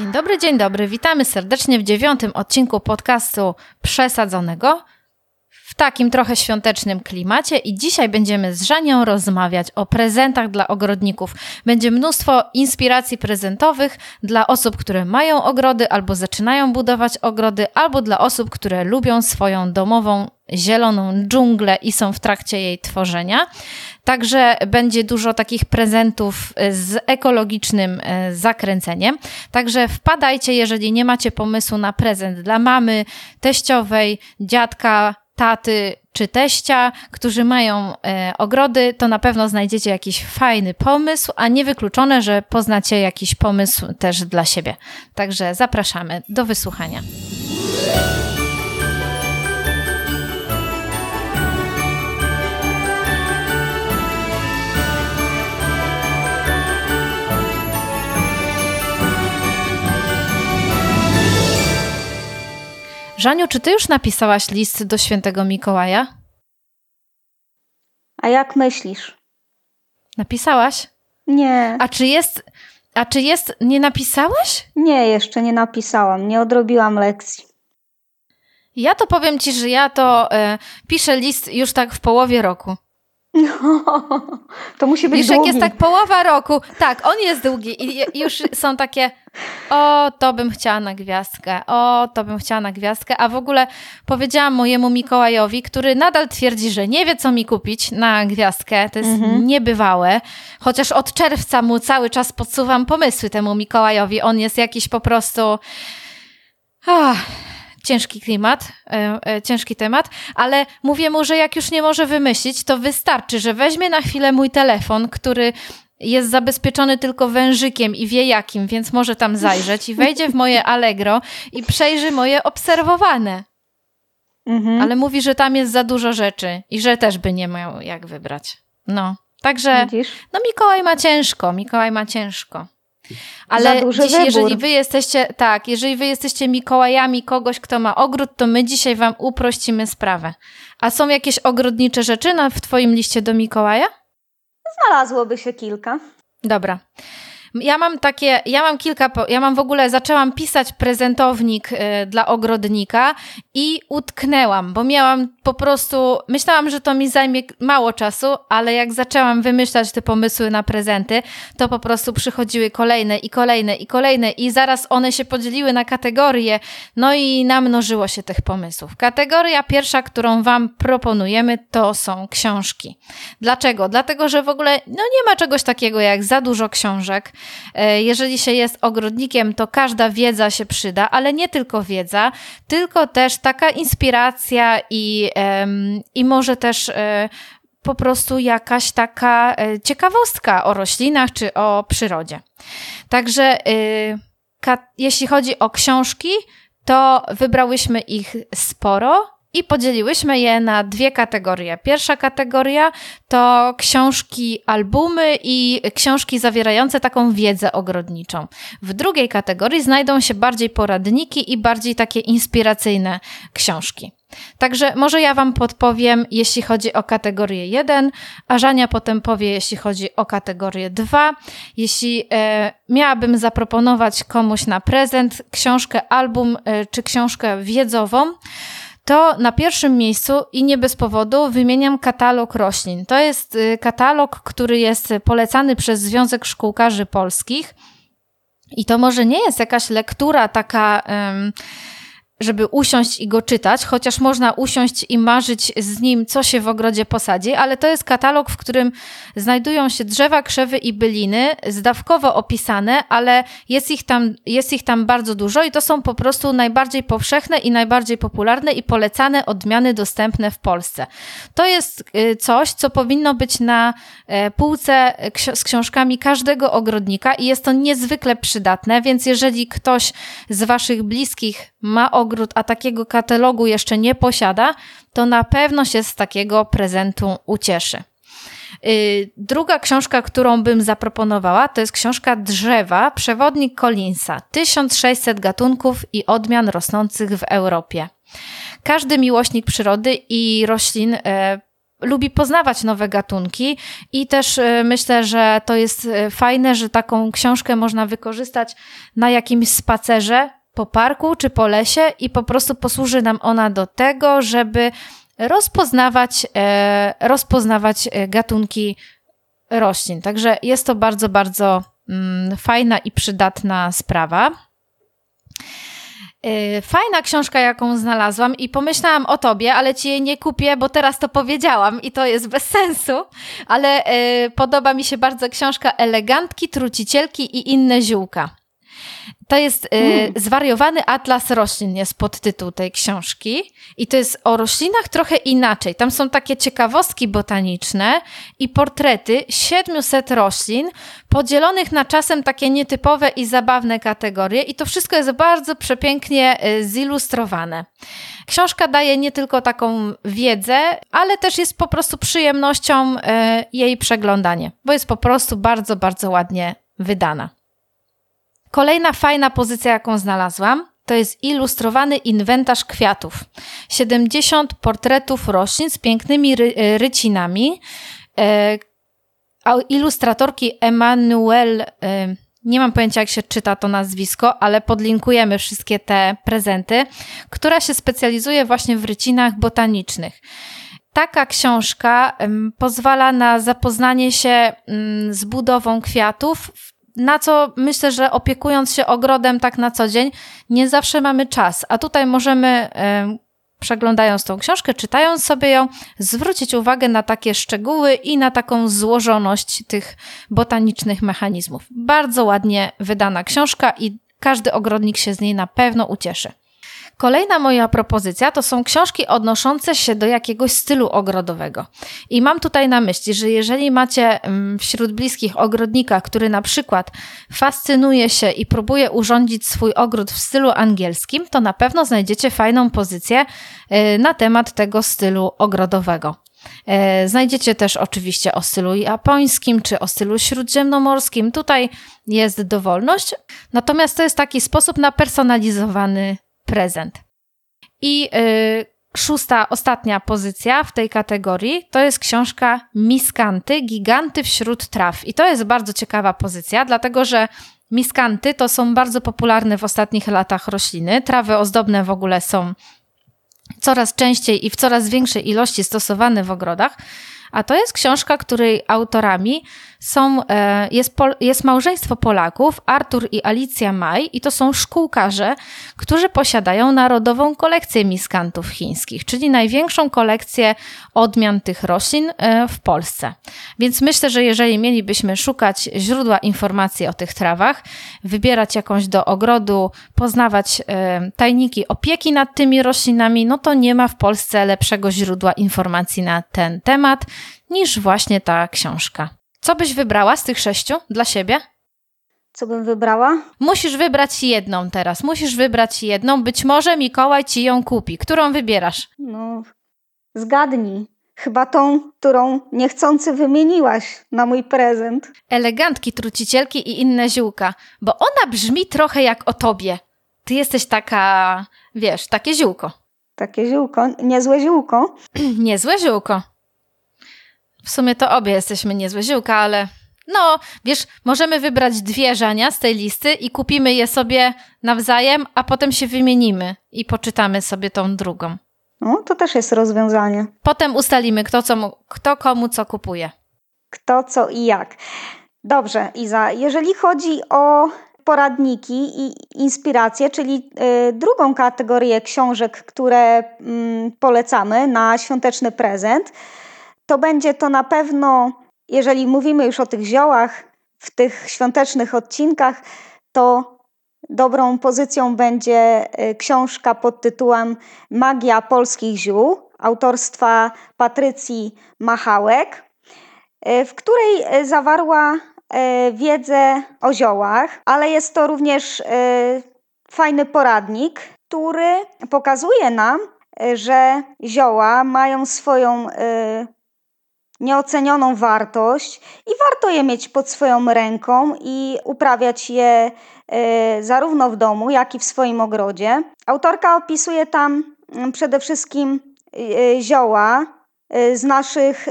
Dzień dobry, dzień dobry. Witamy serdecznie w dziewiątym odcinku podcastu Przesadzonego w takim trochę świątecznym klimacie i dzisiaj będziemy z Żanią rozmawiać o prezentach dla ogrodników. Będzie mnóstwo inspiracji prezentowych dla osób, które mają ogrody albo zaczynają budować ogrody, albo dla osób, które lubią swoją domową zieloną dżunglę i są w trakcie jej tworzenia. Także będzie dużo takich prezentów z ekologicznym e, zakręceniem. Także wpadajcie, jeżeli nie macie pomysłu na prezent dla mamy, teściowej, dziadka, taty czy teścia, którzy mają e, ogrody, to na pewno znajdziecie jakiś fajny pomysł, a niewykluczone, że poznacie jakiś pomysł też dla siebie. Także zapraszamy do wysłuchania. Żaniu, czy ty już napisałaś list do świętego Mikołaja? A jak myślisz? Napisałaś? Nie. A czy jest. A czy jest. Nie napisałaś? Nie, jeszcze nie napisałam. Nie odrobiłam lekcji. Ja to powiem ci, że ja to e, piszę list już tak w połowie roku. No, to musi być Wiesz, długi. jak jest tak połowa roku, tak, on jest długi i już są takie, o, to bym chciała na gwiazdkę, o, to bym chciała na gwiazdkę, a w ogóle powiedziałam mojemu Mikołajowi, który nadal twierdzi, że nie wie, co mi kupić na gwiazdkę, to jest mhm. niebywałe, chociaż od czerwca mu cały czas podsuwam pomysły temu Mikołajowi, on jest jakiś po prostu... Ah, ciężki klimat, e, e, ciężki temat, ale mówię mu, że jak już nie może wymyślić, to wystarczy, że weźmie na chwilę mój telefon, który jest zabezpieczony tylko wężykiem i wie jakim, więc może tam zajrzeć i wejdzie w moje Allegro i przejrzy moje obserwowane. Mhm. Ale mówi, że tam jest za dużo rzeczy i że też by nie miał jak wybrać. No, także Widzisz? no Mikołaj ma ciężko, Mikołaj ma ciężko. Ale dziś, jeżeli wy jesteście, tak, jeżeli wy jesteście Mikołajami kogoś, kto ma ogród, to my dzisiaj wam uprościmy sprawę. A są jakieś ogrodnicze rzeczy na, w twoim liście do Mikołaja? Znalazłoby się kilka. Dobra. Ja mam takie, ja mam kilka, ja mam w ogóle, zaczęłam pisać prezentownik y, dla ogrodnika i utknęłam, bo miałam po prostu, myślałam, że to mi zajmie mało czasu, ale jak zaczęłam wymyślać te pomysły na prezenty, to po prostu przychodziły kolejne i kolejne i kolejne i zaraz one się podzieliły na kategorie, no i namnożyło się tych pomysłów. Kategoria pierwsza, którą Wam proponujemy, to są książki. Dlaczego? Dlatego, że w ogóle no nie ma czegoś takiego jak za dużo książek. E, jeżeli się jest ogrodnikiem, to każda wiedza się przyda, ale nie tylko wiedza, tylko też taka inspiracja i, i może też e, po prostu jakaś taka e, ciekawostka o roślinach czy o przyrodzie. Także jeśli chodzi o książki, to wybrałyśmy ich sporo i podzieliłyśmy je na dwie kategorie. Pierwsza kategoria to książki, albumy i książki zawierające taką wiedzę ogrodniczą. W drugiej kategorii znajdą się bardziej poradniki i bardziej takie inspiracyjne książki. Także może ja Wam podpowiem, jeśli chodzi o kategorię 1, a Żania potem powie, jeśli chodzi o kategorię 2. Jeśli e, miałabym zaproponować komuś na prezent książkę, album e, czy książkę wiedzową, to na pierwszym miejscu i nie bez powodu wymieniam katalog roślin. To jest y, katalog, który jest polecany przez Związek Szkółkarzy Polskich. I to może nie jest jakaś lektura taka. Um, żeby usiąść i go czytać, chociaż można usiąść i marzyć z nim, co się w ogrodzie posadzi, ale to jest katalog, w którym znajdują się drzewa, krzewy i byliny, zdawkowo opisane, ale jest ich tam, jest ich tam bardzo dużo i to są po prostu najbardziej powszechne i najbardziej popularne i polecane odmiany dostępne w Polsce. To jest y, coś, co powinno być na e, półce z książkami każdego ogrodnika i jest to niezwykle przydatne, więc jeżeli ktoś z Waszych bliskich ma ogród, ogród, a takiego katalogu jeszcze nie posiada, to na pewno się z takiego prezentu ucieszy. Y, druga książka, którą bym zaproponowała, to jest książka Drzewa, przewodnik Collinsa. 1600 gatunków i odmian rosnących w Europie. Każdy miłośnik przyrody i roślin e, lubi poznawać nowe gatunki i też y, myślę, że to jest y, fajne, że taką książkę można wykorzystać na jakimś spacerze po parku czy po lesie i po prostu posłuży nam ona do tego, żeby rozpoznawać, e, rozpoznawać e, gatunki roślin. Także jest to bardzo, bardzo mm, fajna i przydatna sprawa. E, fajna książka, jaką znalazłam, i pomyślałam o tobie, ale ci jej nie kupię, bo teraz to powiedziałam i to jest bez sensu. Ale podoba mi się bardzo książka Elegantki, Trucicielki i inne ziółka. To jest y, mm. zwariowany atlas roślin, jest podtytuł tej książki. I to jest o roślinach trochę inaczej. Tam są takie ciekawostki botaniczne i portrety 700 roślin, podzielonych na czasem takie nietypowe i zabawne kategorie. I to wszystko jest bardzo przepięknie y, zilustrowane. Książka daje nie tylko taką wiedzę, ale też jest po prostu przyjemnością y, jej przeglądanie, bo jest po prostu bardzo, bardzo ładnie wydana. Kolejna fajna pozycja, jaką znalazłam, to jest ilustrowany inwentarz kwiatów. 70 portretów roślin z pięknymi ry e, rycinami. E, ilustratorki Emanuel, e, nie mam pojęcia jak się czyta to nazwisko, ale podlinkujemy wszystkie te prezenty, która się specjalizuje właśnie w rycinach botanicznych. Taka książka pozwala na zapoznanie się mm, z budową kwiatów na co myślę, że opiekując się ogrodem tak na co dzień, nie zawsze mamy czas. A tutaj możemy, przeglądając tą książkę, czytając sobie ją, zwrócić uwagę na takie szczegóły i na taką złożoność tych botanicznych mechanizmów. Bardzo ładnie wydana książka i każdy ogrodnik się z niej na pewno ucieszy. Kolejna moja propozycja to są książki odnoszące się do jakiegoś stylu ogrodowego. I mam tutaj na myśli, że jeżeli macie mm, wśród bliskich ogrodnika, który na przykład fascynuje się i próbuje urządzić swój ogród w stylu angielskim, to na pewno znajdziecie fajną pozycję y, na temat tego stylu ogrodowego. Y, znajdziecie też oczywiście o stylu japońskim czy o stylu śródziemnomorskim. Tutaj jest dowolność. Natomiast to jest taki sposób na personalizowany prezent. I yy, szósta, ostatnia pozycja w tej kategorii to jest książka Miskanty, Giganty wśród traw. I to jest bardzo ciekawa pozycja, dlatego że miskanty to są bardzo popularne w ostatnich latach rośliny. Trawy ozdobne w ogóle są coraz częściej i w coraz większej ilości stosowane w ogrodach. A to jest książka, której autorami są, e, jest, jest małżeństwo Polaków, Artur i Alicja Maj, i to są szkółkarze, którzy posiadają narodową kolekcję miskantów chińskich, czyli największą kolekcję odmian tych roślin e, w Polsce. Więc myślę, że jeżeli mielibyśmy szukać źródła informacji o tych trawach, wybierać jakąś do ogrodu, poznawać e, tajniki opieki nad tymi roślinami, no to nie ma w Polsce lepszego źródła informacji na ten temat niż właśnie ta książka. Co byś wybrała z tych sześciu dla siebie? Co bym wybrała? Musisz wybrać jedną teraz. Musisz wybrać jedną. Być może Mikołaj ci ją kupi. Którą wybierasz? No, zgadnij. Chyba tą, którą niechcący wymieniłaś na mój prezent. Elegantki, trucicielki i inne ziółka. Bo ona brzmi trochę jak o tobie. Ty jesteś taka, wiesz, takie ziółko. Takie ziółko, niezłe ziółko. niezłe ziółko. W sumie to obie jesteśmy niezłe ziółka, ale no, wiesz, możemy wybrać dwie żania z tej listy i kupimy je sobie nawzajem, a potem się wymienimy i poczytamy sobie tą drugą. No, to też jest rozwiązanie. Potem ustalimy, kto, co, kto komu co kupuje. Kto, co i jak. Dobrze, Iza, jeżeli chodzi o poradniki i inspiracje, czyli y, drugą kategorię książek, które y, polecamy na świąteczny prezent, to będzie to na pewno, jeżeli mówimy już o tych ziołach w tych świątecznych odcinkach, to dobrą pozycją będzie y, książka pod tytułem Magia polskich ziół autorstwa Patrycji Machałek, y, w której y, zawarła wiedzę o ziołach, ale jest to również fajny poradnik, który pokazuje nam, że zioła mają swoją nieocenioną wartość i warto je mieć pod swoją ręką i uprawiać je e, zarówno w domu, jak i w swoim ogrodzie. Autorka opisuje tam mm, przede wszystkim e, zioła y, z naszych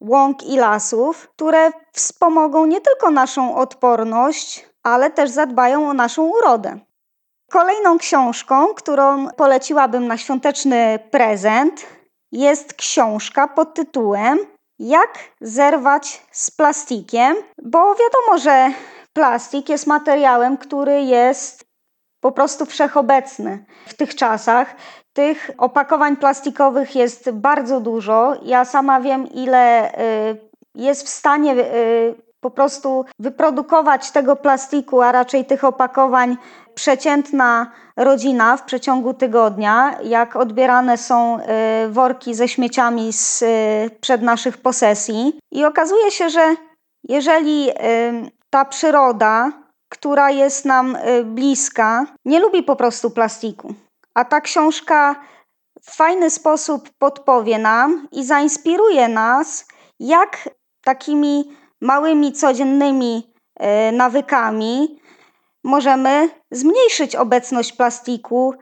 łąk i lasów, które wspomogą nie tylko naszą odporność, ale też zadbają o naszą urodę. Kolejną książką, którą poleciłabym na świąteczny prezent, jest książka pod tytułem Jak zerwać z plastikiem, bo wiadomo, że plastik jest materiałem, który jest po prostu wszechobecny w tych czasach. Tych opakowań plastikowych jest bardzo dużo. Ja sama wiem, ile y, jest w stanie y, po prostu wyprodukować tego plastiku, a raczej tych opakowań przeciętna rodzina w przeciągu tygodnia, jak odbierane są y, worki ze śmieciami z, przed naszych posesji. I okazuje się, że jeżeli ta przyroda która jest nam y, bliska, nie lubi po prostu plastiku. A ta książka w fajny sposób podpowie nam i zainspiruje nas, jak takimi małymi, codziennymi y, nawykami możemy zmniejszyć obecność plastiku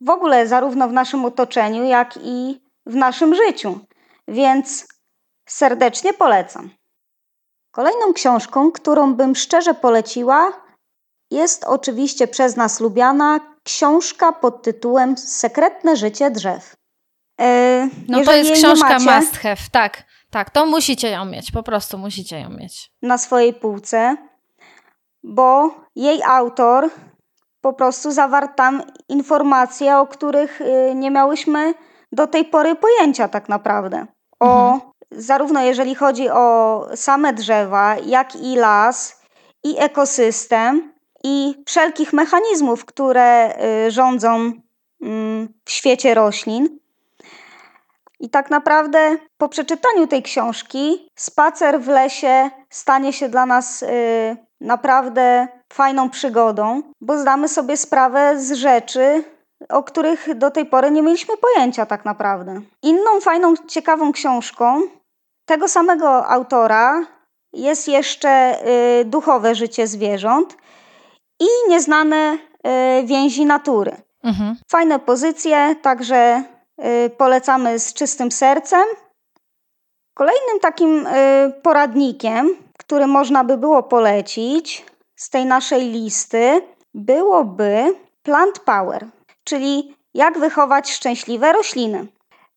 w ogóle zarówno w naszym otoczeniu, jak i w naszym życiu. Więc serdecznie polecam. Kolejną książką, którą bym szczerze poleciła, jest oczywiście przez nas lubiana książka pod tytułem Sekretne życie drzew. E, no to jest książka must have, tak. Tak, to musicie ją mieć, po prostu musicie ją mieć. Na swojej półce, bo jej autor po prostu zawarł tam informacje, o których y, nie miałyśmy do tej pory pojęcia tak naprawdę. O mhm zarówno jeżeli chodzi o same drzewa, jak i las, i ekosystem, i wszelkich mechanizmów, które y, rządzą mm, w świecie roślin. I tak naprawdę po przeczytaniu tej książki, spacer w lesie stanie się dla nas y, naprawdę fajną przygodą, bo zdamy sobie sprawę z rzeczy, o których do tej pory nie mieliśmy pojęcia tak naprawdę. Inną fajną, ciekawą książką tego samego autora jest jeszcze y, duchowe życie zwierząt i nieznane y, więzi natury. Mhm. Fajne pozycje, także y, polecamy z czystym sercem. Kolejnym takim poradnikiem, który można by było polecić z tej naszej listy, byłoby Plant Power, czyli jak wychować szczęśliwe rośliny.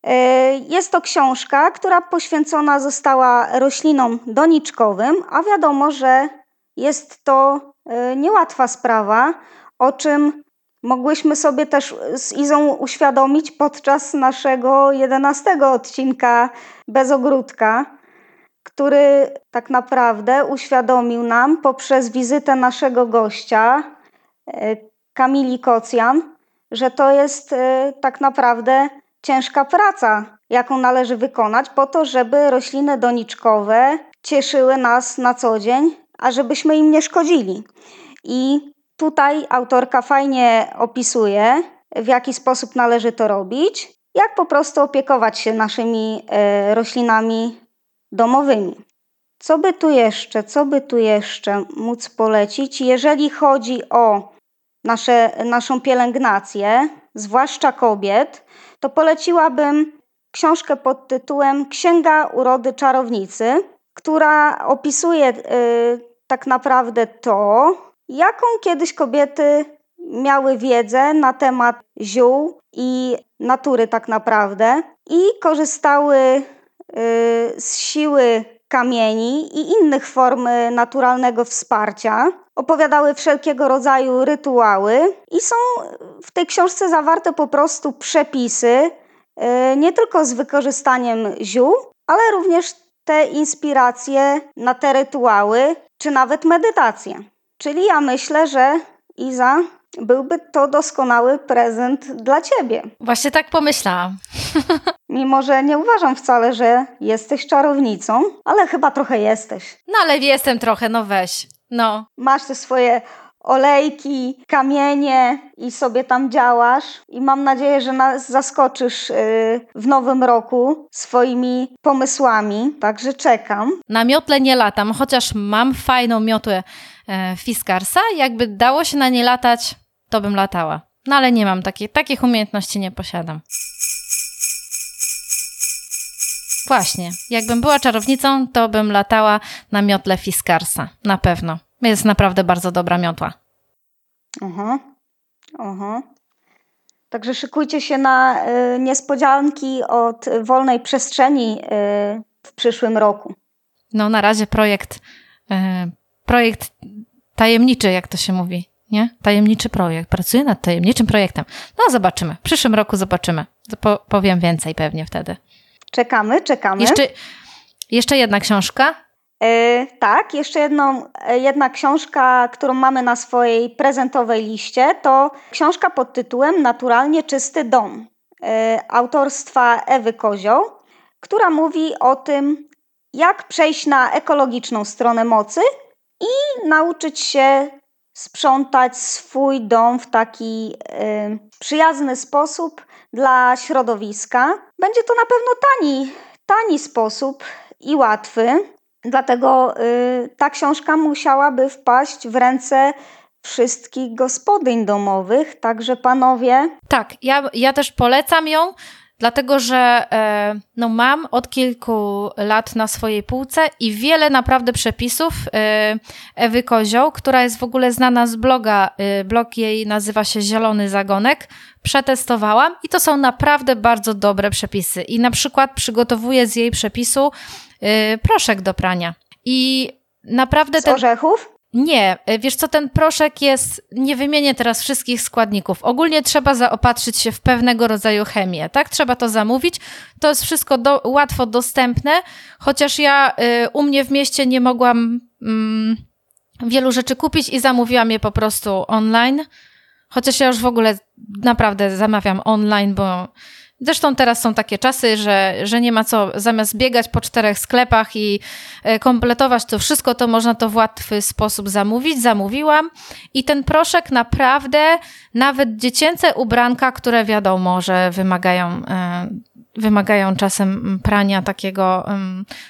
E, jest to książka, która poświęcona została roślinom doniczkowym, a wiadomo, że jest to e, niełatwa sprawa, o czym mogłyśmy sobie też z Izą uświadomić podczas naszego jedenastego odcinka Bez Ogródka, który tak naprawdę uświadomił nam poprzez wizytę naszego gościa, e, Kamili Kocjan, że to jest tak naprawdę ciężka praca, jaką należy wykonać po to, żeby rośliny doniczkowe cieszyły nas na co dzień, a żebyśmy im nie szkodzili. I tutaj autorka fajnie opisuje, w jaki sposób należy to robić, jak po prostu opiekować się naszymi e, roślinami domowymi. Co by tu jeszcze, co by tu jeszcze móc polecić, jeżeli chodzi o nasze, naszą pielęgnację, zwłaszcza kobiet, to poleciłabym książkę pod tytułem Księga Urody Czarownicy, która opisuje y, tak naprawdę to, jaką kiedyś kobiety miały wiedzę na temat ziół i natury tak naprawdę i korzystały z siły kamieni i innych form naturalnego wsparcia. Opowiadały wszelkiego rodzaju rytuały i są w tej książce zawarte po prostu przepisy, e, nie tylko z wykorzystaniem ziół, ale również te inspiracje na te rytuały, czy nawet medytacje. Czyli ja myślę, że Iza, byłby to doskonały prezent dla ciebie. Właśnie tak pomyślałam. Mimo, że nie uważam wcale, że jesteś czarownicą, ale chyba trochę jesteś. No ale jestem trochę, no weź. No. Masz te swoje olejki, kamienie i sobie tam działasz. I mam nadzieję, że nas zaskoczysz yy, w nowym roku swoimi pomysłami. Także czekam. Na miotle nie latam, chociaż mam fajną miotłę e, Fiskarsa. Jakby dało się na nie latać, to bym latała. No ale nie mam takiej, takich umiejętności nie posiadam. Właśnie. Jakbym była czarownicą, to bym latała na miotle Fiskarsa. Na pewno. Jest naprawdę bardzo dobra miotła. Aha. Aha. Także szykujcie się na y, niespodzianki od wolnej przestrzeni y, w przyszłym roku. No, na razie projekt, y, projekt tajemniczy, jak to się mówi, nie? Tajemniczy projekt. Pracuję nad tajemniczym projektem. No, zobaczymy. W przyszłym roku zobaczymy. Po, powiem więcej pewnie wtedy. Czekamy, czekamy. Jeszcze, jeszcze jedna książka. Yy, tak, jeszcze jedną, e, jedna książka, którą mamy na swojej prezentowej liście, to książka pod tytułem Naturalnie czysty dom yy, autorstwa Ewy Kozioł, która mówi o tym, jak przejść na ekologiczną stronę mocy i nauczyć się sprzątać swój dom w taki yy, przyjazny sposób dla środowiska. Będzie to na pewno tani, tani sposób i łatwy. Dlatego y, ta książka musiałaby wpaść w ręce wszystkich gospodyń domowych, także panowie. Tak, ja, ja też polecam ją, dlatego że e, no, mam od kilku lat na swojej półce i wiele naprawdę przepisów e, Ewy Kozioł, która jest w ogóle znana z bloga. E, blog jej nazywa się Zielony Zagonek. Przetestowałam i to są naprawdę bardzo dobre przepisy. I na przykład przygotowuję z jej przepisu proszek do prania. I naprawdę Z ten... orzechów? Nie, y, wiesz co, ten proszek jest, nie wymienię teraz wszystkich składników. Ogólnie trzeba zaopatrzyć się w pewnego rodzaju chemię, tak? Trzeba to zamówić. To jest wszystko do, łatwo dostępne, chociaż ja y, u mnie w mieście nie mogłam mm, wielu rzeczy kupić i zamówiłam je po prostu online. Chociaż ja już w ogóle naprawdę zamawiam online, bo Zresztą teraz są takie czasy, że, że nie ma co zamiast biegać po czterech sklepach i e, kompletować to wszystko, to można to w łatwy sposób zamówić. Zamówiłam i ten proszek naprawdę, nawet dziecięce ubranka, które wiadomo, że wymagają, e, wymagają czasem prania takiego,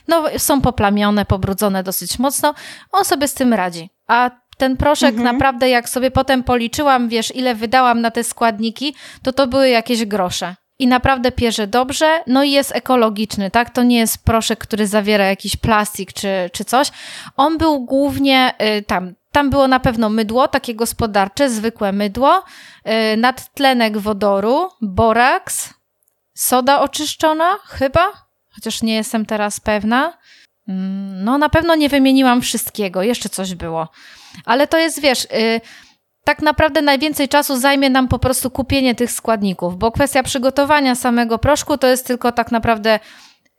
no są poplamione, pobrudzone dosyć mocno, on sobie z tym radzi. A ten proszek mhm. naprawdę, jak sobie potem policzyłam, wiesz, ile wydałam na te składniki, to to były jakieś grosze i naprawdę pierze dobrze, no i jest ekologiczny, tak? To nie jest proszek, który zawiera jakiś plastik czy, czy coś. On był głównie y, tam, tam było na pewno mydło, takie gospodarcze, zwykłe mydło, y, nadtlenek wodoru, boraks, soda oczyszczona, chyba, chociaż nie jestem teraz pewna. Mm, no, na pewno nie wymieniłam wszystkiego, jeszcze coś było. Ale to jest, wiesz, y, tak naprawdę najwięcej czasu zajmie nam po prostu kupienie tych składników, bo kwestia przygotowania samego proszku to jest tylko tak naprawdę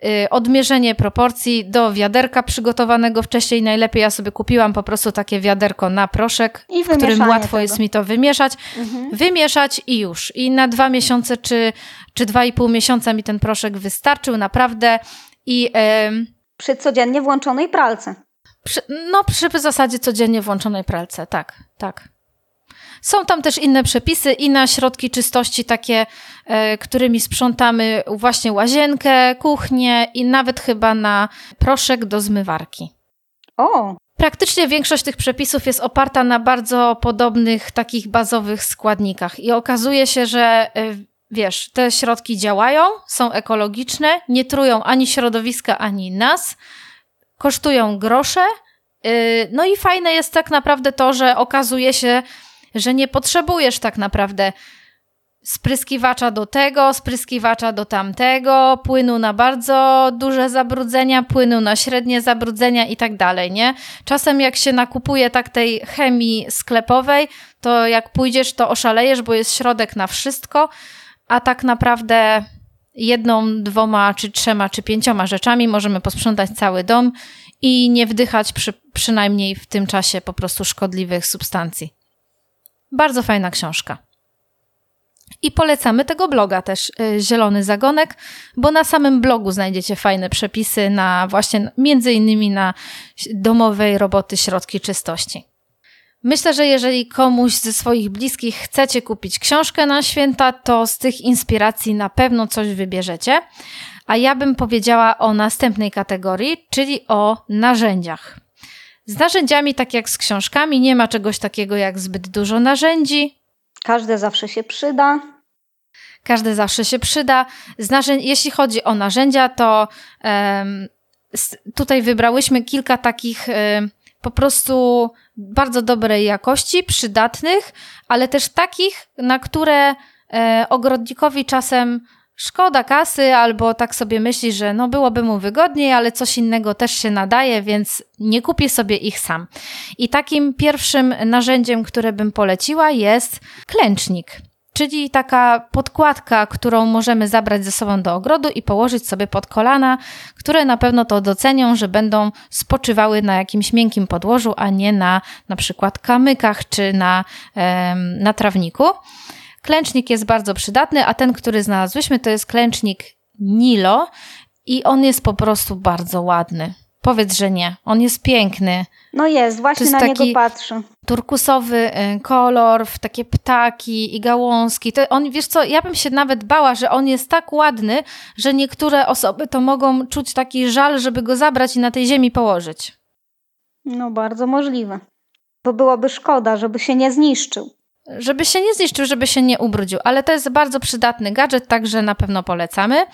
y, odmierzenie proporcji do wiaderka przygotowanego wcześniej. Najlepiej ja sobie kupiłam po prostu takie wiaderko na proszek, w którym łatwo tego. jest mi to wymieszać. Mhm. Wymieszać i już. I na dwa miesiące czy, czy dwa i pół miesiąca mi ten proszek wystarczył naprawdę. I, yy, przy codziennie włączonej pralce. Przy, no, przy zasadzie codziennie włączonej pralce, tak, tak. Są tam też inne przepisy i na środki czystości, takie, e, którymi sprzątamy właśnie łazienkę, kuchnię i nawet chyba na proszek do zmywarki. O! Praktycznie większość tych przepisów jest oparta na bardzo podobnych takich bazowych składnikach i okazuje się, że e, wiesz, te środki działają, są ekologiczne, nie trują ani środowiska, ani nas, kosztują grosze. E, no i fajne jest tak naprawdę to, że okazuje się, że nie potrzebujesz tak naprawdę spryskiwacza do tego, spryskiwacza do tamtego, płynu na bardzo duże zabrudzenia, płynu na średnie zabrudzenia i tak dalej, nie? Czasem jak się nakupuje tak tej chemii sklepowej, to jak pójdziesz, to oszalejesz, bo jest środek na wszystko, a tak naprawdę jedną, dwoma, czy trzema, czy pięcioma rzeczami możemy posprzątać cały dom i nie wdychać przy, przynajmniej w tym czasie po prostu szkodliwych substancji. Bardzo fajna książka. I polecamy tego bloga też, y, Zielony Zagonek, bo na samym blogu znajdziecie fajne przepisy na właśnie między innymi na domowej roboty środki czystości. Myślę, że jeżeli komuś ze swoich bliskich chcecie kupić książkę na święta, to z tych inspiracji na pewno coś wybierzecie. A ja bym powiedziała o następnej kategorii, czyli o narzędziach. Z narzędziami, tak jak z książkami, nie ma czegoś takiego jak zbyt dużo narzędzi. Każde zawsze się przyda. każdy zawsze się przyda. jeśli chodzi o narzędzia, to um, tutaj wybrałyśmy kilka takich um, po prostu bardzo dobrej jakości, przydatnych, ale też takich, na które e, ogrodnikowi czasem szkoda kasy, albo tak sobie myśli, że no byłoby mu wygodniej, ale coś innego też się nadaje, więc nie kupię sobie ich sam. I takim pierwszym narzędziem, które bym poleciła jest klęcznik. Czyli taka podkładka, którą możemy zabrać ze sobą do ogrodu i położyć sobie pod kolana, które na pewno to docenią, że będą spoczywały na jakimś miękkim podłożu, a nie na na przykład kamykach czy na, na trawniku. Klęcznik jest bardzo przydatny, a ten, który znalazłyśmy, to jest klęcznik Nilo i on jest po prostu bardzo ładny. Powiedz, że nie. On jest piękny. No jest, właśnie jest na niego patrzę. Turkusowy y, kolor, w takie ptaki i gałązki. To on, wiesz co, ja bym się nawet bała, że on jest tak ładny, że niektóre osoby to mogą czuć taki żal, żeby go zabrać i na tej ziemi położyć. No bardzo możliwe. Bo byłoby szkoda, żeby się nie zniszczył żeby się nie zniszczył, żeby się nie ubrudził, ale to jest bardzo przydatny gadżet, także na pewno polecamy.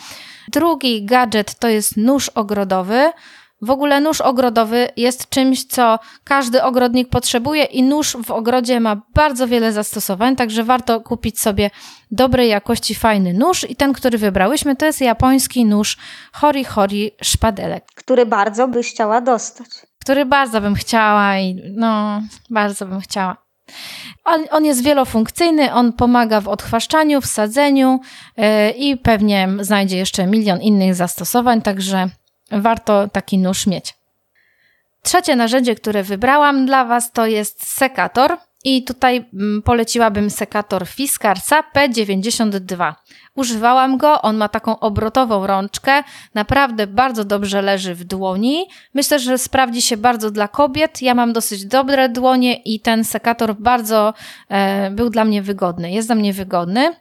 Drugi gadżet to jest nóż ogrodowy. W ogóle nóż ogrodowy jest czymś, co każdy ogrodnik potrzebuje i nóż w ogrodzie ma bardzo wiele zastosowań, także warto kupić sobie dobrej jakości fajny nóż i ten, który wybrałyśmy, to jest japoński nóż Hori Hori szpadelek. Który bardzo byś chciała dostać. Który bardzo bym chciała i no, bardzo bym chciała. On, on jest wielofunkcyjny, on pomaga w odchwaszczaniu, w sadzeniu yy, i pewnie znajdzie jeszcze milion innych zastosowań, także warto taki nóż mieć. Trzecie narzędzie, które wybrałam dla Was to jest sekator. I tutaj mm, poleciłabym sekator Fiskarsa P92. Używałam go, on ma taką obrotową rączkę, naprawdę bardzo dobrze leży w dłoni. Myślę, że sprawdzi się bardzo dla kobiet. Ja mam dosyć dobre dłonie i ten sekator bardzo e, był dla mnie wygodny. Jest dla mnie wygodny.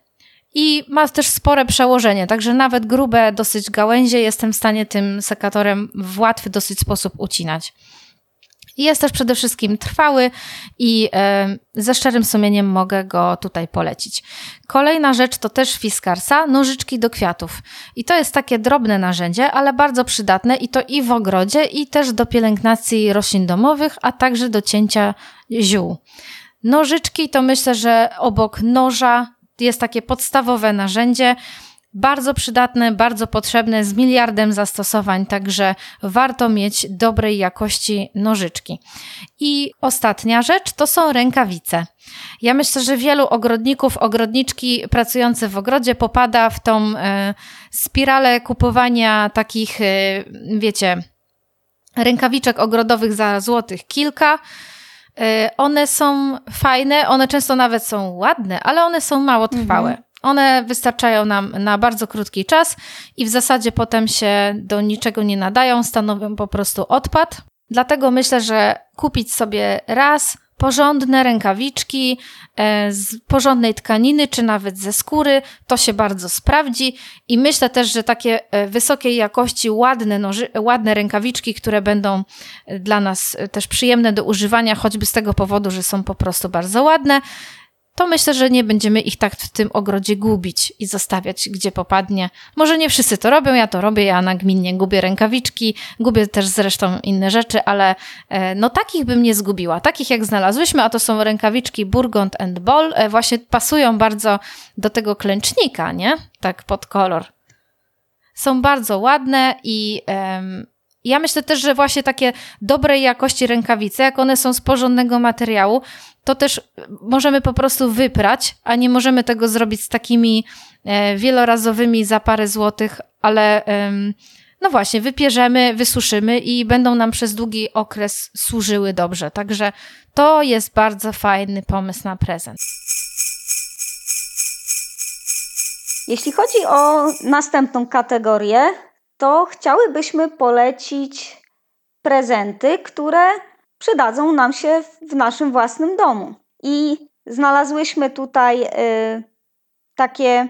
I ma też spore przełożenie, także nawet grube dosyć gałęzie jestem w stanie tym sekatorem w łatwy dosyć sposób ucinać. Jest też przede wszystkim trwały i e, ze szczerym sumieniem mogę go tutaj polecić. Kolejna rzecz to też Fiskarsa, nożyczki do kwiatów. I to jest takie drobne narzędzie, ale bardzo przydatne i to i w ogrodzie, i też do pielęgnacji roślin domowych, a także do cięcia ziół. Nożyczki to myślę, że obok noża jest takie podstawowe narzędzie bardzo przydatne, bardzo potrzebne, z miliardem zastosowań, także warto mieć dobrej jakości nożyczki. I ostatnia rzecz to są rękawice. Ja myślę, że wielu ogrodników, ogrodniczki pracujące w ogrodzie popada w tą e, spiralę kupowania takich, e, wiecie, rękawiczek ogrodowych za złotych kilka. E, one są fajne, one często nawet są ładne, ale one są mało trwałe. Mhm. One wystarczają nam na bardzo krótki czas i w zasadzie potem się do niczego nie nadają, stanowią po prostu odpad. Dlatego myślę, że kupić sobie raz porządne rękawiczki e, z porządnej tkaniny, czy nawet ze skóry, to się bardzo sprawdzi. I myślę też, że takie e, wysokiej jakości, ładne, noży, ładne rękawiczki, które będą e, dla nas też przyjemne do używania, choćby z tego powodu, że są po prostu bardzo ładne, to myślę, że nie będziemy ich tak w tym ogrodzie gubić i zostawiać, gdzie popadnie. Może nie wszyscy to robią, ja to robię, ja nagminnie gubię rękawiczki, gubię też zresztą inne rzeczy, ale e, no takich bym nie zgubiła. Takich jak znalazłyśmy, a to są rękawiczki Burgund and Ball, e, właśnie pasują bardzo do tego klęcznika, nie? Tak pod kolor. Są bardzo ładne i ja myślę też, że właśnie takie dobrej jakości rękawice, jak one są z porządnego materiału, to też możemy po prostu wyprać, a nie możemy tego zrobić z takimi e, wielorazowymi za parę złotych, ale no właśnie, wypierzemy, wysuszymy i będą nam przez długi okres służyły dobrze. Także to jest bardzo fajny pomysł na prezent. Jeśli chodzi o następną kategorię, to chciałybyśmy polecić prezenty, które przydadzą nam się w naszym własnym domu. I znalazłyśmy tutaj y, takie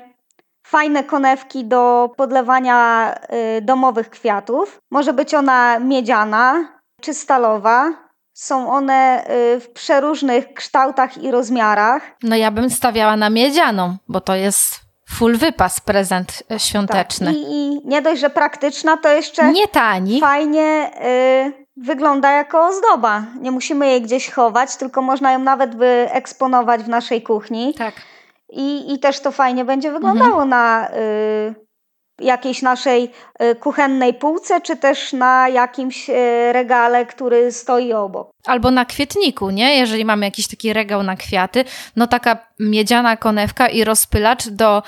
fajne konewki do podlewania y, domowych kwiatów. Może być ona miedziana czy stalowa. Są one y, w przeróżnych kształtach i rozmiarach. No ja bym stawiała na miedzianą, bo to jest full wypas prezent e, świąteczny. Tak. I, I, nie dość, że praktyczna, to jeszcze nie tani. Fajnie y, wygląda jako ozdoba. Nie musimy jej gdzieś chować, tylko można ją nawet wyeksponować w naszej kuchni. Tak. I, i też to fajnie będzie wyglądało mhm. na y, jakiejś naszej y, kuchennej półce, czy też na jakimś y, regale, który stoi obok. Albo na kwietniku, nie? Jeżeli mamy jakiś taki regał na kwiaty, no taka miedziana konewka i rozpylacz do,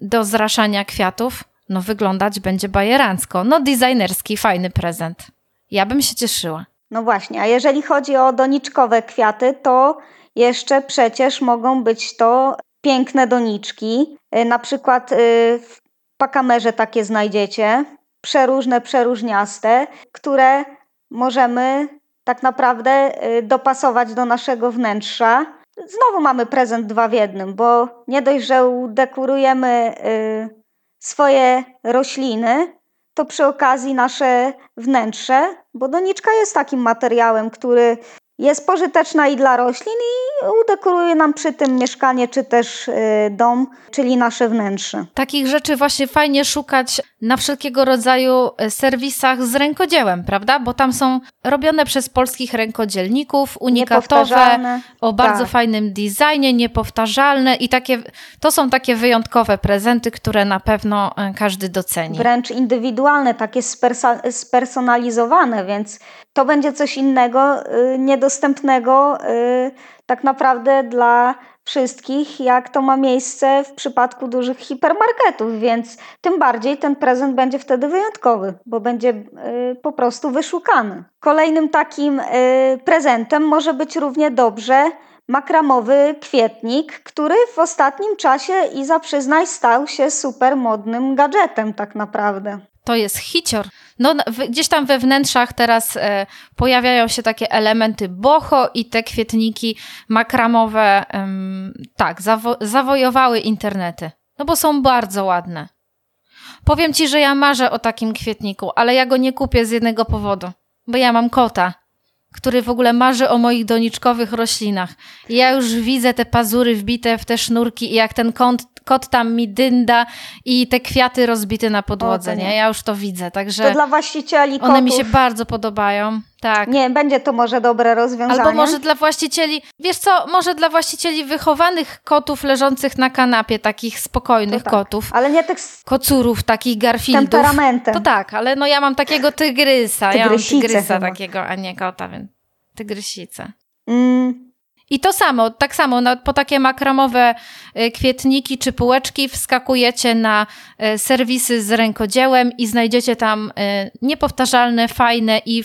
do zraszania kwiatów, no wyglądać będzie bajerancko. No designerski, fajny prezent. Ja bym się cieszyła. No właśnie, a jeżeli chodzi o doniczkowe kwiaty, to jeszcze przecież mogą być to piękne doniczki. Y, na przykład w pakamerze takie znajdziecie, przeróżne, przeróżniaste, które możemy tak naprawdę y, dopasować do naszego wnętrza. Znowu mamy prezent dwa w jednym, bo nie dość, że udekorujemy y, swoje rośliny, to przy okazji nasze wnętrze, bo doniczka jest takim materiałem, który jest pożyteczna i dla roślin i udekoruje nam przy tym mieszkanie czy też y, dom, czyli nasze wnętrze. Takich rzeczy właśnie fajnie szukać na wszelkiego rodzaju y, serwisach z rękodziełem, prawda? Bo tam są robione przez polskich rękodzielników, unikatowe, o bardzo tak. fajnym designie, niepowtarzalne i takie, to są takie wyjątkowe prezenty, które na pewno y, każdy doceni. Wręcz indywidualne, takie spersonalizowane, więc to będzie coś innego, nie dostępnego y, tak naprawdę dla wszystkich, jak to ma miejsce w przypadku dużych hipermarketów, więc tym bardziej ten prezent będzie wtedy wyjątkowy, bo będzie y, po prostu wyszukany. Kolejnym takim y, prezentem może być równie dobrze makramowy kwietnik, który w ostatnim czasie, Iza przyznaj, stał się super modnym gadżetem tak naprawdę. To jest hicior. No, gdzieś tam we wnętrzach teraz e, pojawiają się takie elementy boho i te kwietniki makramowe, tak, zawo zawojowały internety. No bo są bardzo ładne. Powiem ci, że ja marzę o takim kwietniku, ale ja go nie kupię z jednego powodu. Bo ja mam kota, który w ogóle marzy o moich doniczkowych roślinach. I ja już widzę te pazury wbite w te sznurki i jak ten kąt kot tam mi dynda i te kwiaty rozbite na podłodze, o, nie. nie. Ja już to widzę, także... To dla właścicieli kotów. One mi się bardzo podobają, tak. Nie, będzie to może dobre rozwiązanie. Albo może dla właścicieli, wiesz co, może dla właścicieli wychowanych kotów leżących na kanapie, takich spokojnych tak. kotów. Ale nie tych... Kocurów, takich garfieldów. Temperamentem. To tak, ale no ja mam takiego tygrysa, ja mam tygrysa chyba. takiego, a nie kota, więc tygrysicę. Mm, i to samo, tak samo na, po takie makramowe y, kwietniki czy półeczki wskakujecie na y, serwisy z rękodziełem i znajdziecie tam y, niepowtarzalne, fajne i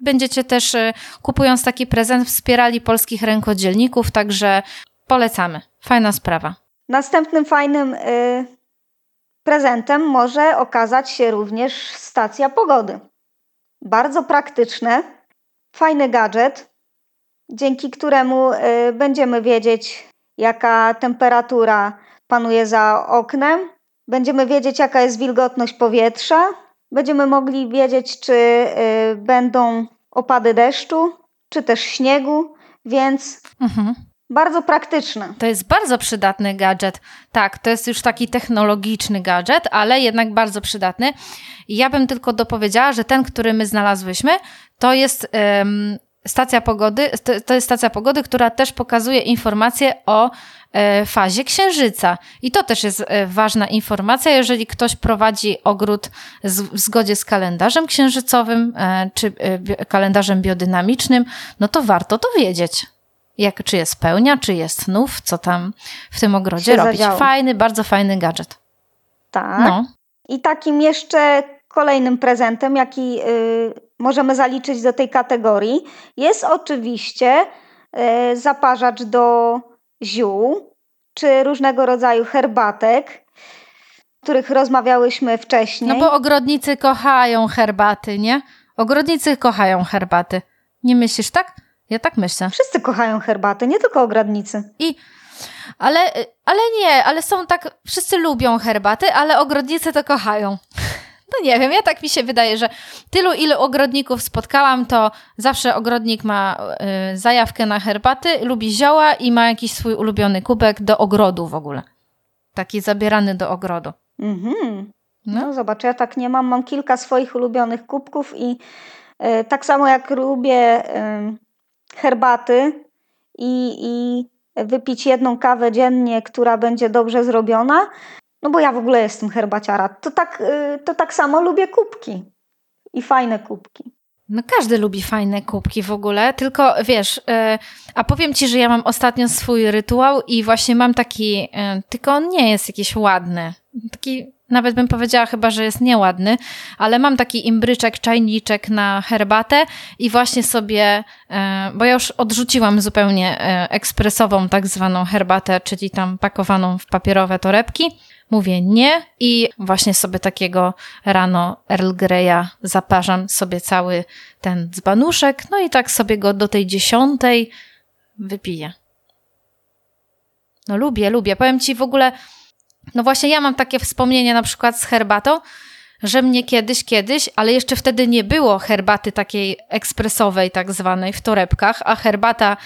będziecie też kupując taki prezent wspierali polskich rękodzielników, także polecamy. Fajna sprawa. Następnym fajnym y, prezentem może okazać się również stacja pogody. Bardzo praktyczne, fajny gadżet, dzięki któremu y, będziemy wiedzieć, jaka temperatura panuje za oknem, będziemy wiedzieć, jaka jest wilgotność powietrza, będziemy mogli wiedzieć, czy y, będą opady deszczu, czy też śniegu, więc mhm. bardzo praktyczne. To jest bardzo przydatny gadżet. Tak, to jest już taki technologiczny gadżet, ale jednak bardzo przydatny. Ja bym tylko dopowiedziała, że ten, który my znalazłyśmy, to jest um, stacja pogody, to jest stacja pogody, która też pokazuje informacje o e, fazie księżyca. I to też jest e, ważna informacja, jeżeli ktoś prowadzi ogród w zgodzie z kalendarzem księżycowym e, czy kalendarzem biodynamicznym, no to warto to wiedzieć. Jak, czy jest pełnia, czy jest nów, co tam w tym ogrodzie robić. Zadziało. Fajny, bardzo fajny gadżet. Tak. No. I takim jeszcze kolejnym prezentem, jaki y, możemy zaliczyć do tej kategorii, jest oczywiście y, zaparzacz do ziół czy różnego rodzaju herbatek, o których rozmawiałyśmy wcześniej. No bo ogrodnicy kochają herbaty, nie? Ogrodnicy kochają herbaty. Nie myślisz tak? Ja tak myślę. Wszyscy kochają herbaty, nie tylko ogrodnicy. I ale, ale nie, ale są tak, wszyscy lubią herbaty, ale ogrodnicy to kochają. No nie wiem, ja tak mi się wydaje, że tylu, ilu ogrodników spotkałam, to zawsze ogrodnik ma y, zajawkę na herbaty, lubi zioła i ma jakiś swój ulubiony kubek do ogrodu w ogóle. taki zabierany do ogrodu. Mhm. No. no zobacz, ja tak nie mam. Mam kilka swoich ulubionych kubków i y, tak samo jak lubię y, herbaty i, i wypić jedną kawę dziennie, która będzie dobrze zrobiona, no bo ja w ogóle jestem herbaciara, to tak, y, to tak samo lubię kubki i fajne kubki. No każdy lubi fajne kubki w ogóle, tylko wiesz, yy, a powiem ci, że ja mam ostatnio swój rytuał i właśnie mam taki, yy, tylko on nie jest jakiś ładny. Taki, nawet bym powiedziała chyba, że jest nieładny, ale mam taki imbryczek, czajniczek na herbatę i właśnie sobie, bo ja już odrzuciłam zupełnie ekspresową tak zwaną herbatę, czyli tam pakowaną w papierowe torebki mówię nie i właśnie sobie takiego rano Earl Greya zaparzam sobie cały ten dzbanuszek, no i tak sobie go do tej dziesiątej wypiję. No lubię, lubię. Powiem Ci w ogóle, no właśnie ja mam takie wspomnienie na przykład z herbatą, że mnie kiedyś, kiedyś, ale jeszcze wtedy nie było herbaty takiej ekspresowej, tak zwanej w torebkach, a herbata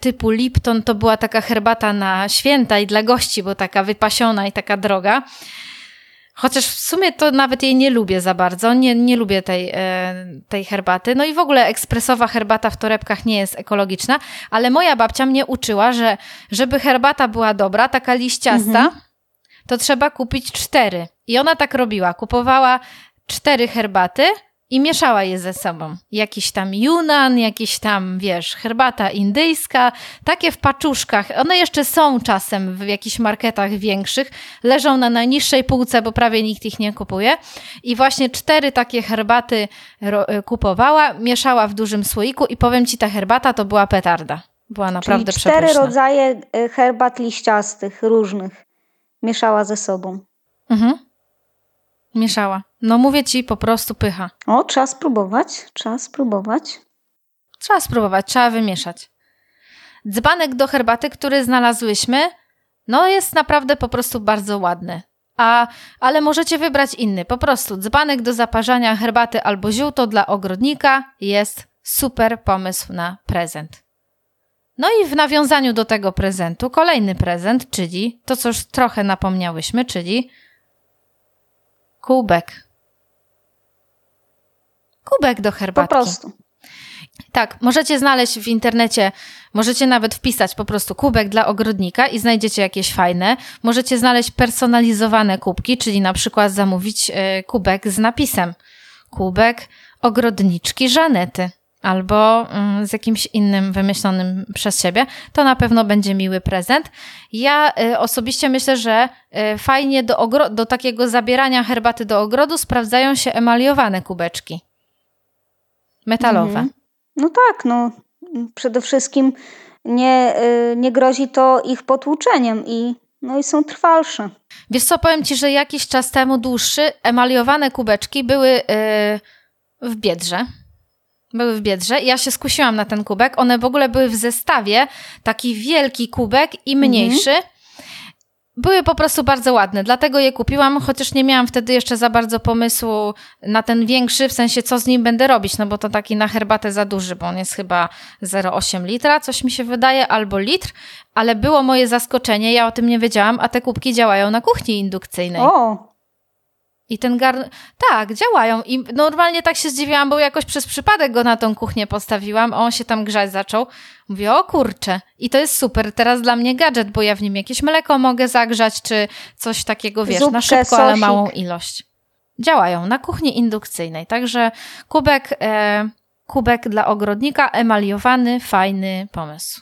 typu Lipton to była taka herbata na święta i dla gości, bo taka wypasiona i taka droga. Chociaż w sumie to nawet jej nie lubię za bardzo, nie, nie lubię tej, e, tej herbaty. No i w ogóle ekspresowa herbata w torebkach nie jest ekologiczna, ale moja babcia mnie uczyła, że żeby herbata była dobra, taka liściasta, mhm to trzeba kupić cztery. I ona tak robiła. Kupowała cztery herbaty i mieszała je ze sobą. Jakiś tam Yunan, jakiś tam, wiesz, herbata indyjska, takie w paczuszkach. One jeszcze są czasem w jakichś marketach większych, leżą na najniższej półce, bo prawie nikt ich nie kupuje. I właśnie cztery takie herbaty kupowała, mieszała w dużym słoiku i powiem ci, ta herbata to była petarda. Była naprawdę Czyli cztery przepyszna. rodzaje e, herbat liściastych, różnych mieszała ze sobą. Mhm. Mieszała. No mówię ci, po prostu pycha. O, trzeba spróbować, trzeba spróbować. Trzeba spróbować, trzeba wymieszać. Dzbanek do herbaty, który znalazłyśmy, no jest naprawdę po prostu bardzo ładny. A, ale możecie wybrać inny. Po prostu dzbanek do zaparzania herbaty albo ziół to dla ogrodnika jest super pomysł na prezent. No i w nawiązaniu do tego prezentu kolejny prezent, czyli to, co już trochę napomniałyśmy, czyli kubek. Kubek do herbatki. Po prostu. Tak, możecie znaleźć w internecie, możecie nawet wpisać po prostu kubek dla ogrodnika i znajdziecie jakieś fajne. Możecie znaleźć personalizowane kubki, czyli na przykład zamówić e, kubek z napisem kubek ogrodniczki Żanety albo mm, z jakimś innym wymyślonym przez siebie, to na pewno będzie miły prezent. Ja y, osobiście myślę, że y, fajnie do, do takiego zabierania herbaty do ogrodu sprawdzają się emaliowane kubeczki. Metalowe. Mhm. No tak, no przede wszystkim nie, y, nie grozi to ich potłuczeniem i no i są trwalsze. Wiesz co, powiem Ci, że jakiś czas temu dłuższy emaliowane kubeczki były w Biedrze były w Biedrze i ja się skusiłam na ten kubek. One w ogóle były w zestawie, taki wielki kubek i mniejszy. Mhm. Były po prostu bardzo ładne, dlatego je kupiłam, chociaż nie miałam wtedy jeszcze za bardzo pomysłu na ten większy, w sensie co z nim będę robić, no bo to taki na herbatę za duży, bo on jest chyba 0,8 litra, coś mi się wydaje, albo litr, ale było moje zaskoczenie, ja o tym nie wiedziałam, a te kubki działają na kuchni indukcyjnej. O! I ten garn... Tak, działają. I normalnie tak się zdziwiłam, bo jakoś przez przypadek go na tą kuchnię postawiłam, a on się tam grzać zaczął. Mówię, o kurczę. I to jest super. Teraz dla mnie gadżet, bo ja w nim jakieś mleko mogę zagrzać, czy coś takiego, wiesz, Zupkę, na szybko, sosik. ale małą ilość. Działają na kuchni indukcyjnej. Także kubek, e, kubek dla ogrodnika, emaliowany, fajny pomysł.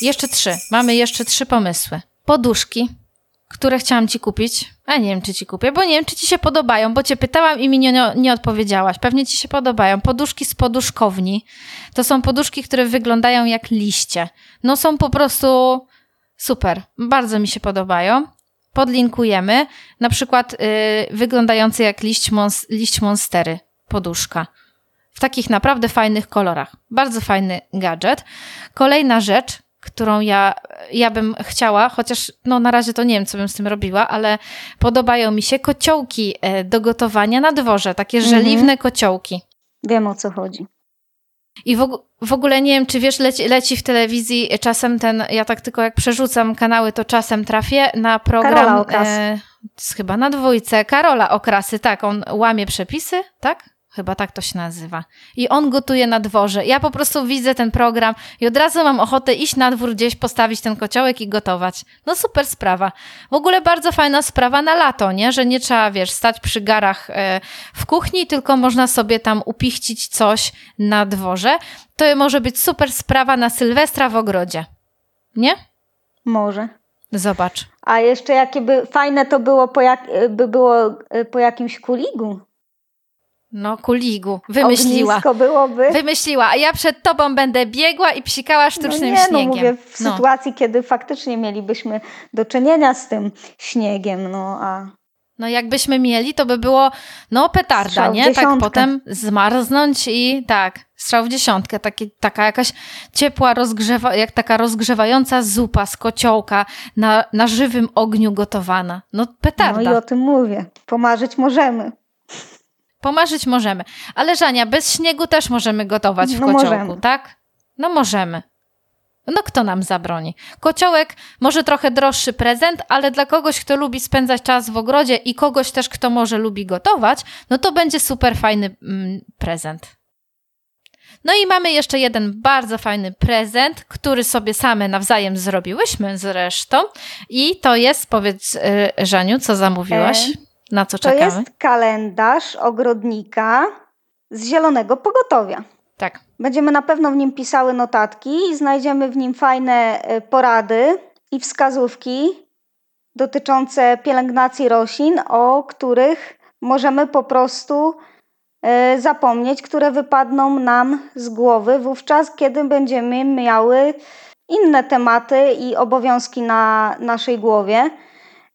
Jeszcze trzy. Mamy jeszcze trzy pomysły. Poduszki które chciałam ci kupić. A nie wiem, czy ci kupię, bo nie wiem, czy ci się podobają, bo cię pytałam i mi nie, nie odpowiedziałaś. Pewnie ci się podobają. Poduszki z poduszkowni. To są poduszki, które wyglądają jak liście. No są po prostu super. Bardzo mi się podobają. Podlinkujemy. Na przykład yy, wyglądający jak liść, mons liść monstery. Poduszka. W takich naprawdę fajnych kolorach. Bardzo fajny gadżet. Kolejna rzecz, którą ja, ja bym chciała, chociaż no na razie to nie wiem, co bym z tym robiła, ale podobają mi się kociołki e, do gotowania na dworze, takie mhm. żeliwne kociołki. Wiem o co chodzi. I w, w, ogóle nie wiem, czy wiesz, leci, leci, w telewizji czasem ten, ja tak tylko jak przerzucam kanały, to czasem trafię na program. Karola Okras. E, chyba na dwójce. Karola Okrasy, tak, on łamie przepisy, tak? Chyba tak to się nazywa. I on gotuje na dworze. Ja po prostu widzę ten program i od razu mam ochotę iść na dwór gdzieś, postawić ten kociołek i gotować. No super sprawa. W ogóle bardzo fajna sprawa na lato, nie? Że nie trzeba, wiesz, stać przy garach e, w kuchni, tylko można sobie tam upichcić coś na dworze. To może być super sprawa na Sylwestra w ogrodzie. Nie? Może. Zobacz. A jeszcze jakie by fajne to było po, jak, by było e, po jakimś kuligu. No, kuligu. Wymyśliła. Ognisko byłoby. Wymyśliła, a ja przed tobą będę biegła i psikała sztucznym no nie, śniegiem. No mówię, w no. sytuacji, kiedy faktycznie mielibyśmy do czynienia z tym śniegiem, no a... No jakbyśmy mieli, to by było, no petarda, strzał nie? Tak potem zmarznąć i tak, strzał w dziesiątkę, taki, taka jakaś ciepła, rozgrzewa, jak taka rozgrzewająca zupa z kociołka na, na żywym ogniu gotowana. No petarda. No i o tym mówię. Pomarzyć możemy. Pomarzyć możemy. Ale Żania, bez śniegu też możemy gotować w no kociołku, możemy. tak? No możemy. No kto nam zabroni? Kociołek może trochę droższy prezent, ale dla kogoś, kto lubi spędzać czas w ogrodzie i kogoś też, kto może lubi gotować, no to będzie super fajny mm, prezent. No i mamy jeszcze jeden bardzo fajny prezent, który sobie same nawzajem zrobiłyśmy zresztą. I to jest, powiedz yy, Żaniu, co zamówiłaś? E na co to czekamy? To jest kalendarz ogrodnika z zielonego pogotowia. Tak. Będziemy na pewno w nim pisały notatki i znajdziemy w nim fajne e, porady i wskazówki dotyczące pielęgnacji roślin, o których możemy po prostu e, zapomnieć, które wypadną nam z głowy wówczas, kiedy będziemy miały inne tematy i obowiązki na naszej głowie.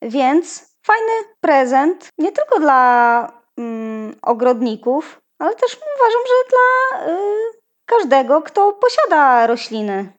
Więc fajny prezent, nie tylko dla mm, ogrodników, ale też uważam, że dla y, każdego, kto posiada rośliny,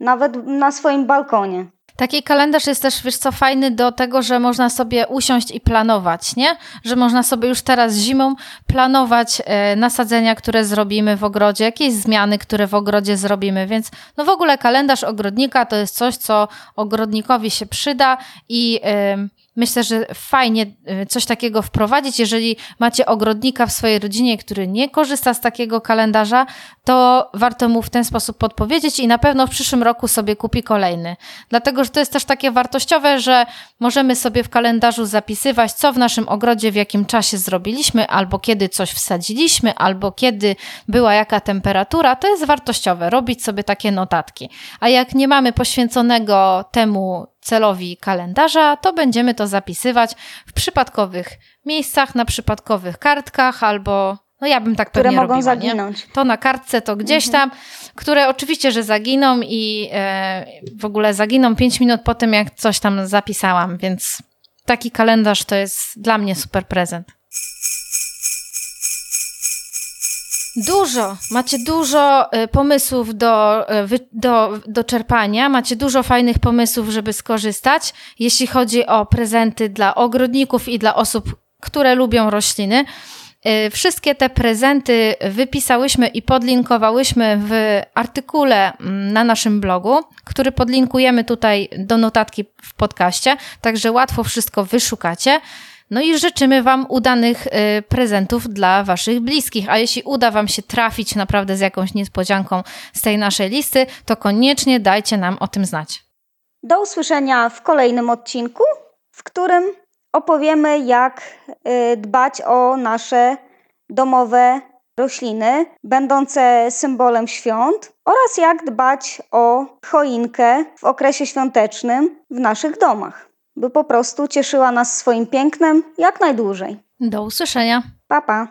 nawet na swoim balkonie. Taki kalendarz jest też, wiesz co, fajny do tego, że można sobie usiąść i planować, nie? Że można sobie już teraz zimą planować e, nasadzenia, które zrobimy w ogrodzie, jakieś zmiany, które w ogrodzie zrobimy, więc no w ogóle kalendarz ogrodnika to jest coś, co ogrodnikowi się przyda i... E, myślę, że fajnie y, coś takiego wprowadzić. Jeżeli macie ogrodnika w swojej rodzinie, który nie korzysta z takiego kalendarza, to warto mu w ten sposób podpowiedzieć i na pewno w przyszłym roku sobie kupi kolejny. Dlatego, że to jest też takie wartościowe, że możemy sobie w kalendarzu zapisywać, co w naszym ogrodzie w jakim czasie zrobiliśmy, albo kiedy coś wsadziliśmy, albo kiedy była jaka temperatura. To jest wartościowe, robić sobie takie notatki. A jak nie mamy poświęconego temu celowi kalendarza, to będziemy to zapisywać w przypadkowych miejscach, na przypadkowych kartkach albo no ja bym tak które pewnie mogą robiła, zaginąć. Nie? To na kartce, to gdzieś mhm. tam, które oczywiście, że zaginą i e, w ogóle zaginą 5 minut po tym, jak coś tam zapisałam, więc taki kalendarz to jest dla mnie super prezent. Dużo, macie dużo y, pomysłów do, y, do, do czerpania, macie dużo fajnych pomysłów, żeby skorzystać, jeśli chodzi o prezenty dla ogrodników i dla osób, które lubią rośliny. Y, wszystkie te prezenty wypisałyśmy i podlinkowałyśmy w artykule mm, na naszym blogu, który podlinkujemy tutaj do notatki w podcaście, także łatwo wszystko wyszukacie. No i życzymy Wam udanych y, prezentów dla Waszych bliskich. A jeśli uda Wam się trafić naprawdę z jakąś niespodzianką z tej naszej listy, to koniecznie dajcie nam o tym znać. Do usłyszenia w kolejnym odcinku, w którym opowiemy, jak y, dbać o nasze domowe rośliny, będące symbolem świąt, oraz jak dbać o choinkę w okresie świątecznym w naszych domach by po prostu cieszyła nas swoim pięknem jak najdłużej. Do usłyszenia. Pa, pa.